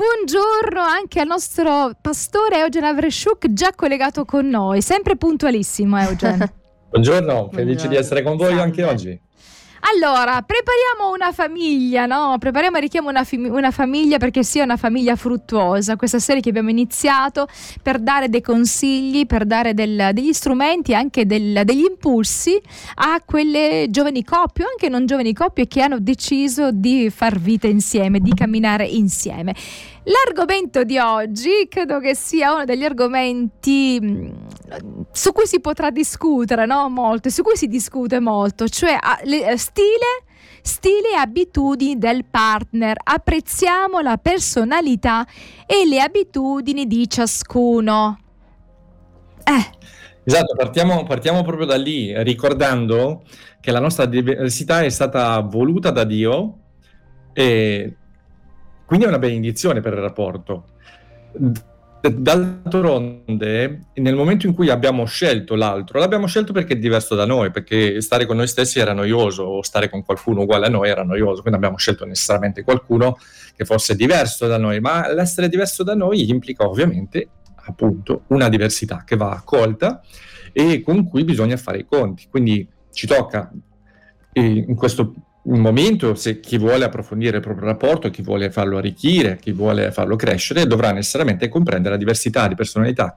buongiorno anche al nostro pastore Eugen Avreshuk, già collegato con noi, sempre puntualissimo Eugen. buongiorno, felice buongiorno. di essere con voi Salve. anche oggi. Allora, prepariamo una famiglia, no? Prepariamo e richiamo una, fi- una, famiglia perché sia una famiglia fruttuosa. Questa serie che abbiamo iniziato per dare dei consigli, per dare del, degli strumenti, anche del, degli impulsi a quelle giovani coppie o anche non giovani coppie che hanno deciso di far vita insieme, di camminare insieme. L'argomento di oggi credo che sia uno degli argomenti mm, su cui si potrà discutere no? molto, su cui si discute molto, cioè le, stile stile e abitudini del partner. Apprezziamo la personalità e le abitudini di ciascuno. Eh. Esatto, partiamo, partiamo, proprio da lì, ricordando che la nostra diversità è stata voluta da Dio e quindi è una benedizione per il rapporto. D'altronde, nel momento in cui abbiamo scelto l'altro, l'abbiamo scelto perché è diverso da noi, perché stare con noi stessi era noioso, o stare con qualcuno uguale a noi era noioso, quindi abbiamo scelto necessariamente qualcuno che fosse diverso da noi, ma l'essere diverso da noi implica ovviamente appunto una diversità che va accolta e con cui bisogna fare i conti. Quindi ci tocca in questo un momento, se chi vuole approfondire il proprio rapporto, chi vuole farlo arricchire, chi vuole farlo crescere, dovrà necessariamente comprendere la diversità di personalità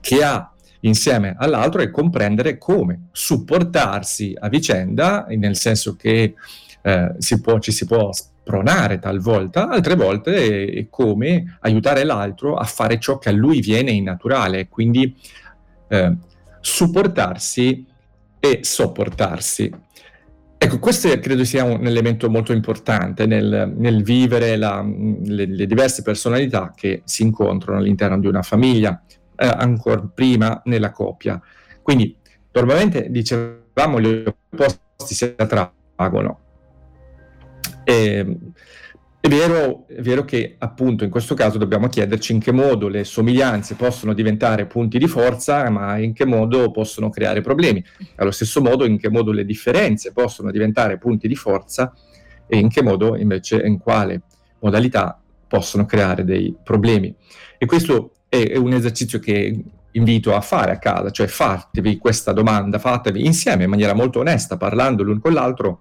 che ha insieme all'altro e comprendere come supportarsi a vicenda, nel senso che eh, si può, ci si può spronare talvolta, altre volte è, come aiutare l'altro a fare ciò che a lui viene in naturale, quindi eh, supportarsi e sopportarsi. Ecco, questo credo sia un elemento molto importante nel, nel vivere la, le, le, diverse personalità che si incontrano all'interno di una famiglia, eh, ancora prima nella coppia. Quindi, normalmente dicevamo gli opposti si attraggono. E, è vero, è vero, che appunto in questo caso dobbiamo chiederci in che modo le somiglianze possono diventare punti di forza, ma in che modo possono creare problemi. Allo stesso modo in che modo le differenze possono diventare punti di forza e in che modo invece, in quale modalità possono creare dei problemi. E questo è, è un esercizio che invito a fare a casa, cioè fatevi questa domanda, fatevi insieme in maniera molto onesta, parlando l'un con l'altro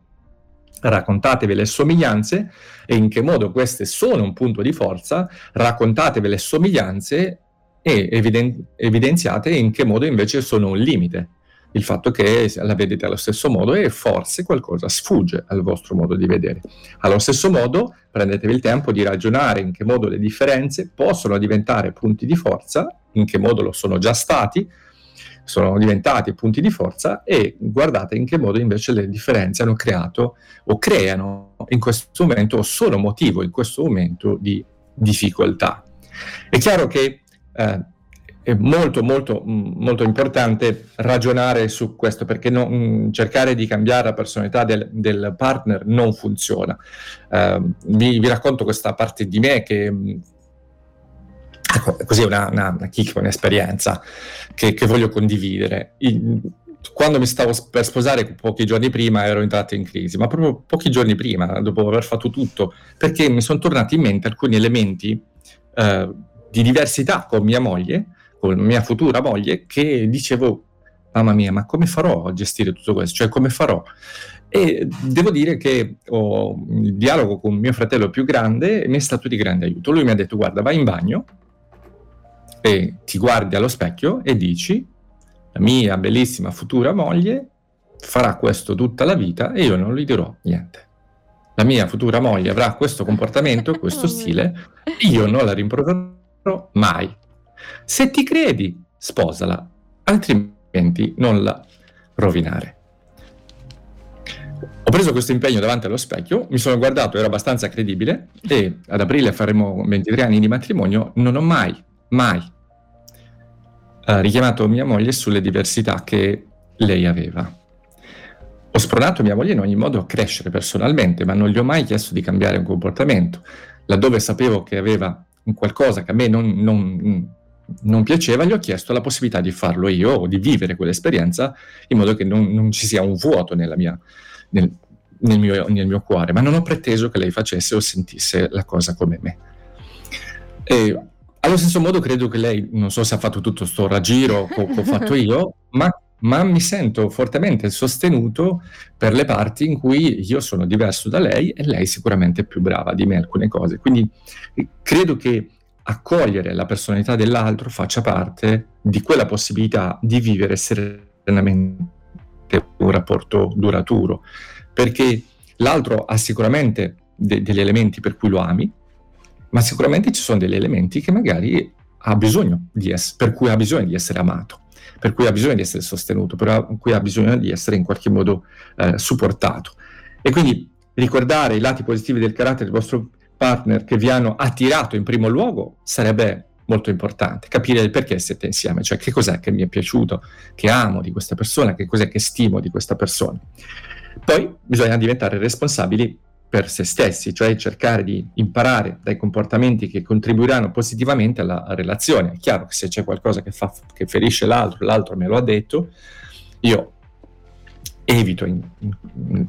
raccontatevi le somiglianze e in che modo queste sono un punto di forza, raccontatevi le somiglianze e eviden- evidenziate in che modo invece sono un limite. Il fatto che la vedete allo stesso modo e forse qualcosa sfugge al vostro modo di vedere. Allo stesso modo, prendetevi il tempo di ragionare in che modo le differenze possono diventare punti di forza, in che modo lo sono già stati, sono diventati punti di forza e guardate in che modo invece le differenze hanno creato o creano in questo momento o sono motivo in questo momento di difficoltà. È chiaro che eh, è molto molto molto importante ragionare su questo perché non, cercare di cambiare la personalità del, del partner non funziona. Eh, vi, vi, racconto questa parte di me che così una, una, una kick, un'esperienza che, che voglio condividere. Il, quando mi stavo per sposare pochi giorni prima ero entrato in crisi, ma proprio pochi giorni prima, dopo aver fatto tutto, perché mi sono tornati in mente alcuni elementi eh, di diversità con mia moglie, con mia futura moglie, che dicevo, mamma mia, ma come farò a gestire tutto questo? Cioè, come farò? E devo dire che ho, il dialogo con mio fratello più grande mi è stato di grande aiuto. Lui mi ha detto, guarda, vai in bagno, e ti guardi allo specchio e dici la mia bellissima futura moglie farà questo tutta la vita e io non gli dirò niente. La mia futura moglie avrà questo comportamento, questo stile, io non la rimproverò mai. Se ti credi, sposala, altrimenti non la rovinare. Ho preso questo impegno davanti allo specchio, mi sono guardato, ero abbastanza credibile e ad aprile faremo 23 anni di matrimonio, non ho mai, mai ha richiamato mia moglie sulle diversità che lei aveva. Ho spronato mia moglie in ogni modo a crescere personalmente, ma non gli ho mai chiesto di cambiare un comportamento. Laddove sapevo che aveva qualcosa che a me non, non, non piaceva, gli ho chiesto la possibilità di farlo io o di vivere quell'esperienza in modo che non, non ci sia un vuoto mia, nel, nel, mio, nel mio cuore, ma non ho preteso che lei facesse o sentisse la cosa come me. E allo stesso modo credo che lei, non so se ha fatto tutto sto raggiro che ho fatto io, ma, ma, mi sento fortemente sostenuto per le parti in cui io sono diverso da lei e lei sicuramente è più brava di me alcune cose. Quindi credo che accogliere la personalità dell'altro faccia parte di quella possibilità di vivere serenamente un rapporto duraturo, perché l'altro ha sicuramente de- degli elementi per cui lo ami, ma sicuramente ci sono degli elementi che magari ha bisogno di essere, per cui ha bisogno di essere amato, per cui ha bisogno di essere sostenuto, per cui ha bisogno di essere in qualche modo eh, supportato. E quindi ricordare i lati positivi del carattere del vostro partner che vi hanno attirato in primo luogo sarebbe molto importante, capire perché siete insieme, cioè che cos'è che mi è piaciuto, che amo di questa persona, che cos'è che stimo di questa persona. Poi bisogna diventare responsabili per se stessi, cioè cercare di imparare dai comportamenti che contribuiranno positivamente alla relazione. È chiaro che se c'è qualcosa che, fa, che ferisce l'altro, l'altro me lo ha detto, io evito in, in, in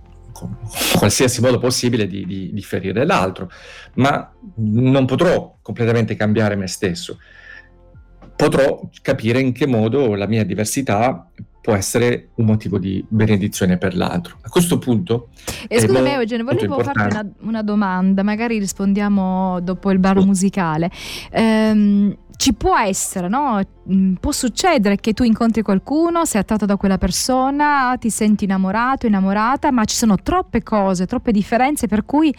qualsiasi modo possibile di, di, di, ferire l'altro, ma non potrò completamente cambiare me stesso. Potrò capire in che modo la mia diversità può essere un motivo di benedizione per l'altro. A questo punto... E scusami Eugenio, volevo farti una, una, domanda, magari rispondiamo dopo il bar musicale. Ehm, ci può essere, no? Mm, può succedere che tu incontri qualcuno, sei attratto da quella persona, ti senti innamorato, innamorata, ma ci sono troppe cose, troppe differenze per cui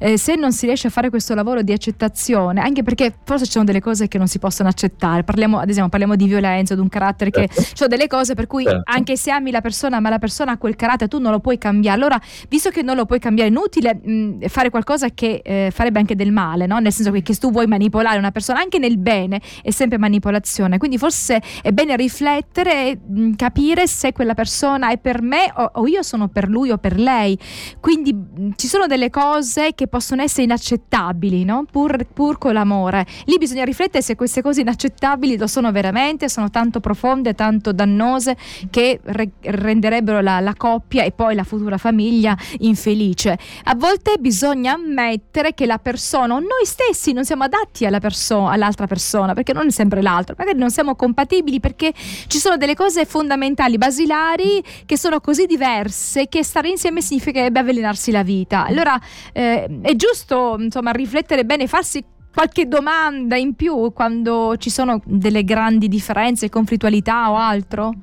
eh, se non si riesce a fare questo lavoro di accettazione, anche perché forse ci sono delle cose che non si possono accettare, parliamo ad esempio parliamo di violenza, di un carattere che certo. ci sono delle cose per cui certo. anche se ami la persona, ma la persona ha quel carattere, tu non lo puoi cambiare. Allora, visto che non lo puoi cambiare, è inutile mh, fare qualcosa che eh, farebbe anche del male, no? Nel senso che, che tu vuoi manipolare una persona anche nel bene è sempre manipolazione. Quindi forse è bene riflettere e mm, capire se quella persona è per me o, o, io sono per lui o per lei. Quindi mh, ci sono delle cose che possono essere inaccettabili, no? pur, pur, con l'amore. Lì bisogna riflettere se queste cose inaccettabili lo sono veramente, sono tanto profonde, tanto dannose che re- renderebbero la, la coppia e poi la futura famiglia infelice. A volte bisogna ammettere che la persona, o noi stessi, non siamo adatti alla perso- all'altra persona, perché non è sempre l'altro, magari non siamo compatibili perché ci sono delle cose fondamentali, basilari, che sono così diverse che stare insieme significherebbe avvelenarsi la vita. Allora eh, è giusto insomma riflettere bene, farsi qualche domanda in più quando ci sono delle grandi differenze, conflittualità o altro?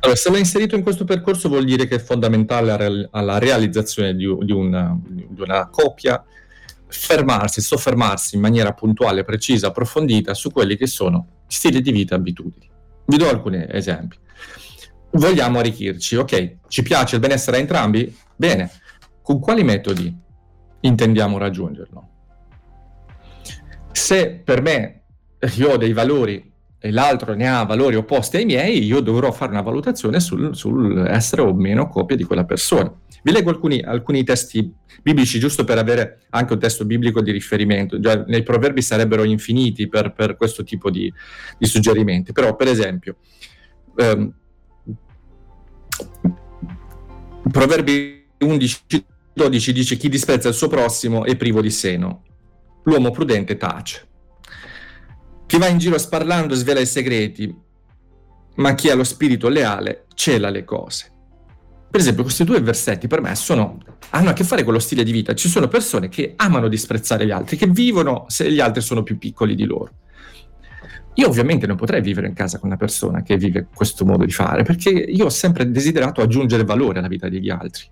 Allora, se l'ha inserito in questo percorso vuol dire che è fondamentale alla realizzazione di, una, di una coppia fermarsi, soffermarsi in maniera puntuale, precisa, approfondita su quelli che sono stili di vita e abitudini. Vi do alcuni esempi. Vogliamo arricchirci, ok, ci piace il benessere a entrambi? Bene, con quali metodi intendiamo raggiungerlo? Se per me io ho dei valori e l'altro ne ha valori opposti ai miei, io dovrò fare una valutazione sul, sul essere o meno coppia di quella persona. Vi leggo alcuni, alcuni, testi biblici, giusto per avere anche un testo biblico di riferimento. Già, nei proverbi sarebbero infiniti per, per questo tipo di, di, suggerimenti. Però, per esempio, ehm, Proverbi 11, 12 dice chi disprezza il suo prossimo è privo di seno. L'uomo prudente tace. Chi va in giro sparlando svela i segreti, ma chi ha lo spirito leale cela le cose. Per esempio, questi due versetti per me sono, hanno a che fare con lo stile di vita. Ci sono persone che amano disprezzare gli altri, che vivono se gli altri sono più piccoli di loro. Io ovviamente non potrei vivere in casa con una persona che vive questo modo di fare, perché io ho sempre desiderato aggiungere valore alla vita degli altri.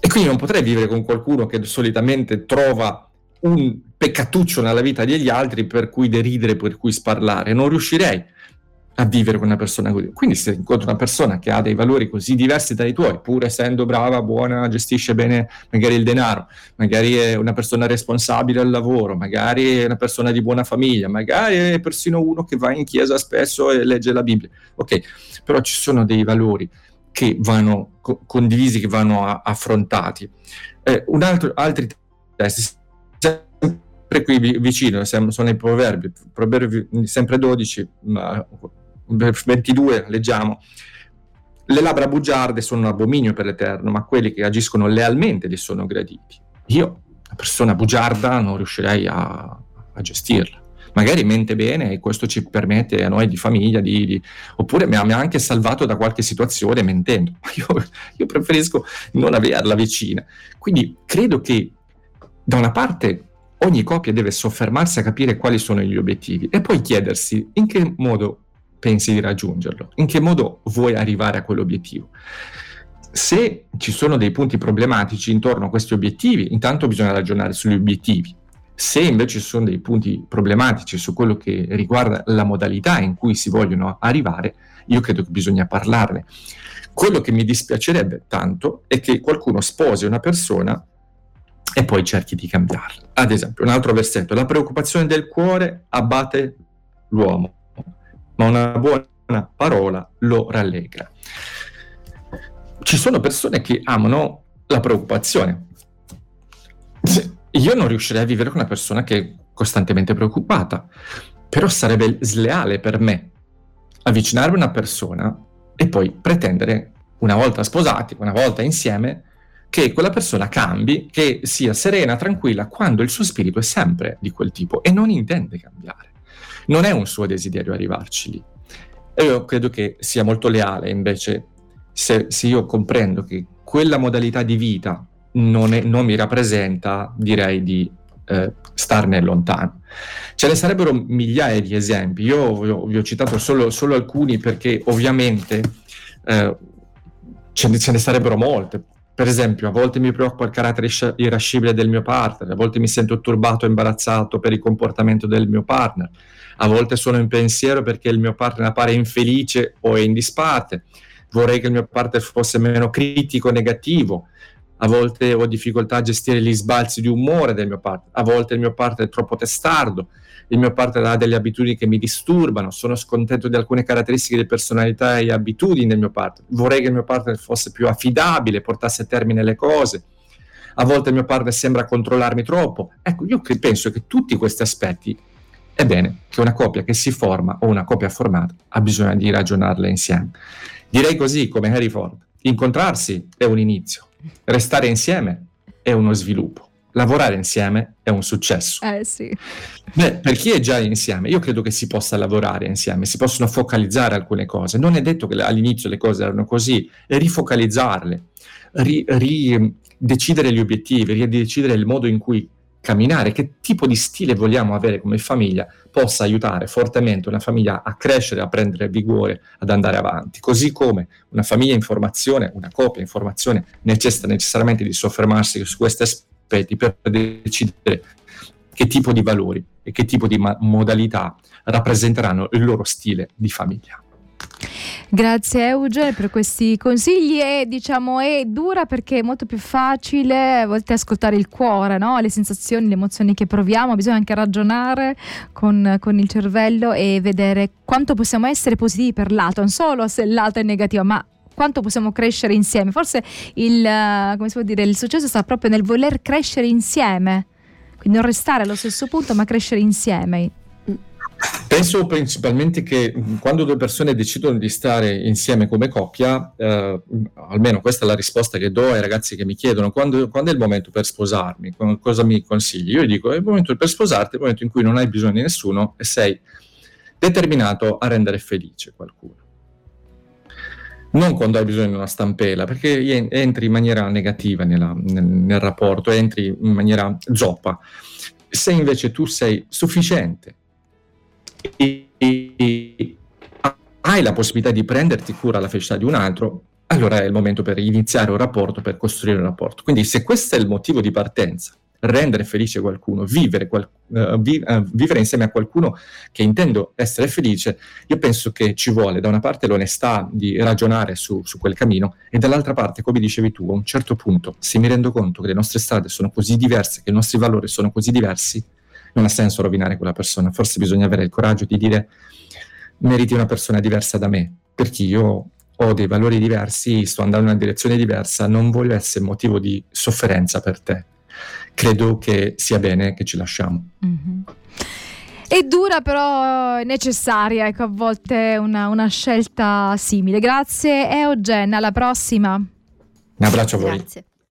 E quindi non potrei vivere con qualcuno che solitamente trova un peccatuccio nella vita degli altri per cui deridere, per cui sparlare. Non riuscirei a vivere con una persona così. Quindi se incontri una persona che ha dei valori così diversi dai tuoi, pur essendo brava, buona, gestisce bene magari il denaro, magari è una persona responsabile al lavoro, magari è una persona di buona famiglia, magari è persino uno che va in chiesa spesso e legge la Bibbia. Ok, però ci sono dei valori che vanno co- condivisi, che vanno a- affrontati. Eh, un altro, altri testi, sempre qui vicino, sono i proverbi, proverbi sempre 12, ma 22 leggiamo, le labbra bugiarde sono un abominio per l'Eterno, ma quelli che agiscono lealmente gli sono graditi. Io, una persona bugiarda, non riuscirei a a gestirla. Magari mente bene e questo ci permette a noi di famiglia di, di oppure mi ha, mi ha, anche salvato da qualche situazione mentendo. Io, io preferisco non averla vicina. Quindi credo che da una parte ogni coppia deve soffermarsi a capire quali sono gli obiettivi e poi chiedersi in che modo pensi di raggiungerlo, in che modo vuoi arrivare a quell'obiettivo. Se ci sono dei punti problematici intorno a questi obiettivi, intanto bisogna ragionare sugli obiettivi. Se invece ci sono dei punti problematici su quello che riguarda la modalità in cui si vogliono arrivare, io credo che bisogna parlarne. Quello che mi dispiacerebbe tanto è che qualcuno sposi una persona e poi cerchi di cambiarla. Ad esempio, un altro versetto, la preoccupazione del cuore abbatte l'uomo, ma una buona parola lo rallegra. Ci sono persone che amano la preoccupazione. Io non riuscirei a vivere con una persona che è costantemente preoccupata, però sarebbe sleale per me avvicinarmi a una persona e poi pretendere, una volta sposati, una volta insieme, che quella persona cambi, che sia serena, tranquilla, quando il suo spirito è sempre di quel tipo e non intende cambiare. Non è un suo desiderio arrivarci lì. E io credo che sia molto leale invece se, se io comprendo che quella modalità di vita non, è, non mi rappresenta, direi di eh, starne lontano. Ce ne sarebbero migliaia di esempi, io vi ho, citato solo, solo, alcuni perché ovviamente eh, ce, ne, ce ne sarebbero molte per esempio, a volte mi preoccupa il carattere irascibile del mio partner, a volte mi sento turbato e imbarazzato per il comportamento del mio partner, a volte sono in pensiero perché il mio partner appare infelice o è in disparte, vorrei che il mio partner fosse meno critico e negativo, a volte ho difficoltà a gestire gli sbalzi di umore del mio partner, a volte il mio partner è troppo testardo, il mio partner ha delle abitudini che mi disturbano, sono scontento di alcune caratteristiche di personalità e abitudini del mio partner, vorrei che il mio partner fosse più affidabile, portasse a termine le cose, a volte il mio partner sembra controllarmi troppo. Ecco, io penso che tutti questi aspetti è bene che una coppia che si forma o una coppia formata ha bisogno di ragionarle insieme. Direi così come Harry Ford, incontrarsi è un inizio, restare insieme è uno sviluppo lavorare insieme è un successo. Eh sì. Beh, per chi è già insieme, io credo che si possa lavorare insieme, si possono focalizzare alcune cose. Non è detto che all'inizio le cose erano così, e rifocalizzarle, ri, ri, decidere gli obiettivi, ridecidere il modo in cui camminare, che tipo di stile vogliamo avere come famiglia, possa aiutare fortemente una famiglia a crescere, a prendere vigore, ad andare avanti. Così come una famiglia in formazione, una coppia in formazione necessita necessariamente di soffermarsi su aspetti aspetti per decidere che tipo di valori e che tipo di ma- modalità rappresenteranno il loro stile di famiglia. Grazie Euge per questi consigli e diciamo è dura perché è molto più facile a volte ascoltare il cuore, no? le sensazioni, le emozioni che proviamo, bisogna anche ragionare con, con, il cervello e vedere quanto possiamo essere positivi per l'altro, non solo se l'altro è negativo, ma quanto possiamo crescere insieme. Forse il, può dire, il successo sta proprio nel voler crescere insieme, quindi non restare allo stesso punto ma crescere insieme. Penso principalmente che quando due persone decidono di stare insieme come coppia, eh, almeno questa è la risposta che do ai ragazzi che mi chiedono quando, quando, è il momento per sposarmi, cosa mi consigli? Io dico è il momento per sposarti, è il momento in cui non hai bisogno di nessuno e sei determinato a rendere felice qualcuno non quando hai bisogno di una stampella, perché entri in maniera negativa nella, nel, nel, rapporto, entri in maniera zoppa. Se invece tu sei sufficiente e, hai la possibilità di prenderti cura della felicità di un altro, allora è il momento per iniziare un rapporto, per costruire un rapporto. Quindi se questo è il motivo di partenza, rendere felice qualcuno, vivere, qual- uh, vi- uh, vivere, insieme a qualcuno che intendo essere felice, io penso che ci vuole da una parte l'onestà di ragionare su, su quel cammino e dall'altra parte, come dicevi tu, a un certo punto, se mi rendo conto che le nostre strade sono così diverse, che i nostri valori sono così diversi, non ha senso rovinare quella persona, forse bisogna avere il coraggio di dire meriti una persona diversa da me, perché io ho dei valori diversi, sto andando in una direzione diversa, non voglio essere motivo di sofferenza per te credo che sia bene che ci lasciamo. Mm-hmm. È dura però necessaria, ecco, a volte una, una scelta simile. Grazie Eugen, alla prossima. Un abbraccio a voi. Grazie.